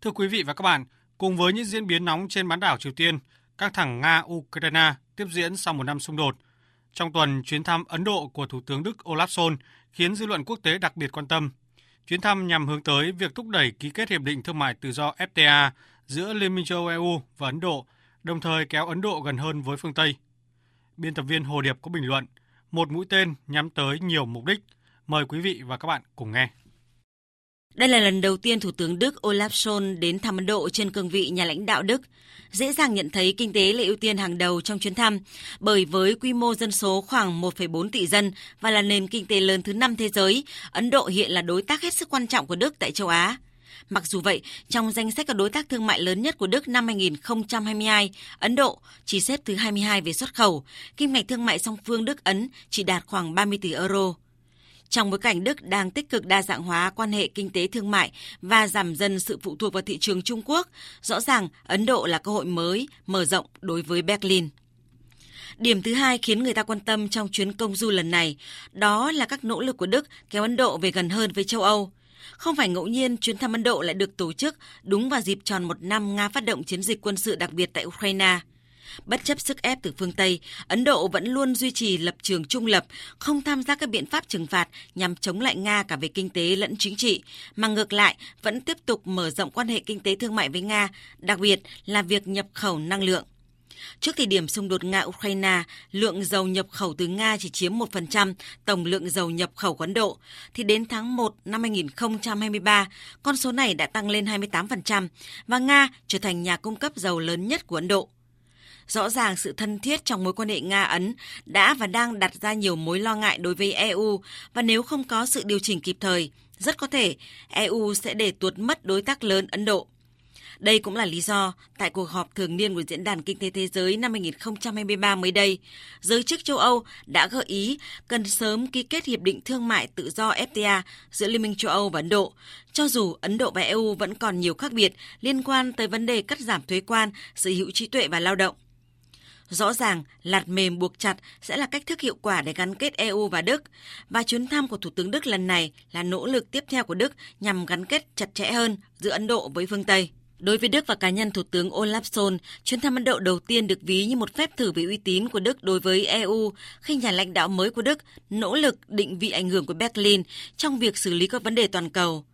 Thưa quý vị và các bạn, cùng với những diễn biến nóng trên bán đảo Triều Tiên, các thẳng Nga-Ukraine tiếp diễn sau một năm xung đột. Trong tuần, chuyến thăm Ấn Độ của Thủ tướng Đức Olaf Scholz khiến dư luận quốc tế đặc biệt quan tâm. Chuyến thăm nhằm hướng tới việc thúc đẩy ký kết hiệp định thương mại tự do FTA giữa Liên minh châu Âu EU và Ấn Độ, đồng thời kéo Ấn Độ gần hơn với phương Tây. Biên tập viên Hồ Điệp có bình luận, một mũi tên nhắm tới nhiều mục đích. Mời quý vị và các bạn cùng nghe. Đây là lần đầu tiên Thủ tướng Đức Olaf Scholz đến thăm Ấn Độ trên cương vị nhà lãnh đạo Đức. Dễ dàng nhận thấy kinh tế là ưu tiên hàng đầu trong chuyến thăm, bởi với quy mô dân số khoảng 1,4 tỷ dân và là nền kinh tế lớn thứ năm thế giới, Ấn Độ hiện là đối tác hết sức quan trọng của Đức tại châu Á. Mặc dù vậy, trong danh sách các đối tác thương mại lớn nhất của Đức năm 2022, Ấn Độ chỉ xếp thứ 22 về xuất khẩu, kim ngạch thương mại song phương Đức-Ấn chỉ đạt khoảng 30 tỷ euro. Trong bối cảnh Đức đang tích cực đa dạng hóa quan hệ kinh tế thương mại và giảm dần sự phụ thuộc vào thị trường Trung Quốc, rõ ràng Ấn Độ là cơ hội mới mở rộng đối với Berlin. Điểm thứ hai khiến người ta quan tâm trong chuyến công du lần này, đó là các nỗ lực của Đức kéo Ấn Độ về gần hơn với châu Âu. Không phải ngẫu nhiên chuyến thăm Ấn Độ lại được tổ chức đúng vào dịp tròn một năm Nga phát động chiến dịch quân sự đặc biệt tại Ukraine. Bất chấp sức ép từ phương Tây, Ấn Độ vẫn luôn duy trì lập trường trung lập, không tham gia các biện pháp trừng phạt nhằm chống lại Nga cả về kinh tế lẫn chính trị, mà ngược lại vẫn tiếp tục mở rộng quan hệ kinh tế thương mại với Nga, đặc biệt là việc nhập khẩu năng lượng. Trước thời điểm xung đột Nga-Ukraine, lượng dầu nhập khẩu từ Nga chỉ chiếm 1% tổng lượng dầu nhập khẩu của Ấn Độ, thì đến tháng 1 năm 2023, con số này đã tăng lên 28% và Nga trở thành nhà cung cấp dầu lớn nhất của Ấn Độ. Rõ ràng sự thân thiết trong mối quan hệ Nga-Ấn đã và đang đặt ra nhiều mối lo ngại đối với EU và nếu không có sự điều chỉnh kịp thời, rất có thể EU sẽ để tuột mất đối tác lớn Ấn Độ. Đây cũng là lý do tại cuộc họp thường niên của Diễn đàn Kinh tế Thế giới năm 2023 mới đây, giới chức châu Âu đã gợi ý cần sớm ký kết hiệp định thương mại tự do FTA giữa Liên minh châu Âu và Ấn Độ, cho dù Ấn Độ và EU vẫn còn nhiều khác biệt liên quan tới vấn đề cắt giảm thuế quan, sở hữu trí tuệ và lao động. Rõ ràng, lạt mềm buộc chặt sẽ là cách thức hiệu quả để gắn kết EU và Đức. Và chuyến thăm của Thủ tướng Đức lần này là nỗ lực tiếp theo của Đức nhằm gắn kết chặt chẽ hơn giữa Ấn Độ với phương Tây. Đối với Đức và cá nhân Thủ tướng Olaf Scholz, chuyến thăm Ấn Độ đầu tiên được ví như một phép thử về uy tín của Đức đối với EU khi nhà lãnh đạo mới của Đức nỗ lực định vị ảnh hưởng của Berlin trong việc xử lý các vấn đề toàn cầu.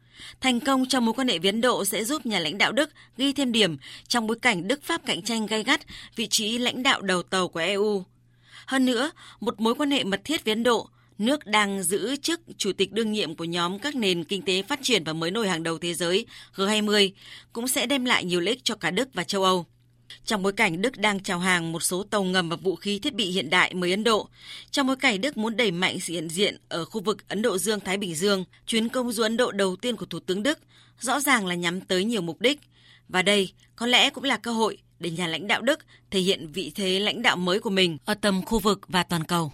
Thành công trong mối quan hệ với Ấn Độ sẽ giúp nhà lãnh đạo Đức ghi thêm điểm trong bối cảnh Đức Pháp cạnh tranh gay gắt vị trí lãnh đạo đầu tàu của EU. Hơn nữa, một mối quan hệ mật thiết với Ấn Độ, nước đang giữ chức chủ tịch đương nhiệm của nhóm các nền kinh tế phát triển và mới nổi hàng đầu thế giới G20 cũng sẽ đem lại nhiều lợi ích cho cả Đức và châu Âu. Trong bối cảnh Đức đang chào hàng một số tàu ngầm và vũ khí thiết bị hiện đại mới Ấn Độ, trong bối cảnh Đức muốn đẩy mạnh sự hiện diện ở khu vực Ấn Độ Dương-Thái Bình Dương, chuyến công du Ấn Độ đầu tiên của Thủ tướng Đức rõ ràng là nhắm tới nhiều mục đích. Và đây có lẽ cũng là cơ hội để nhà lãnh đạo Đức thể hiện vị thế lãnh đạo mới của mình ở tầm khu vực và toàn cầu.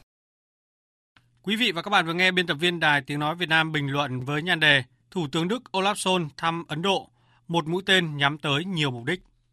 Quý vị và các bạn vừa nghe biên tập viên Đài Tiếng Nói Việt Nam bình luận với nhan đề Thủ tướng Đức Olaf Scholz thăm Ấn Độ, một mũi tên nhắm tới nhiều mục đích.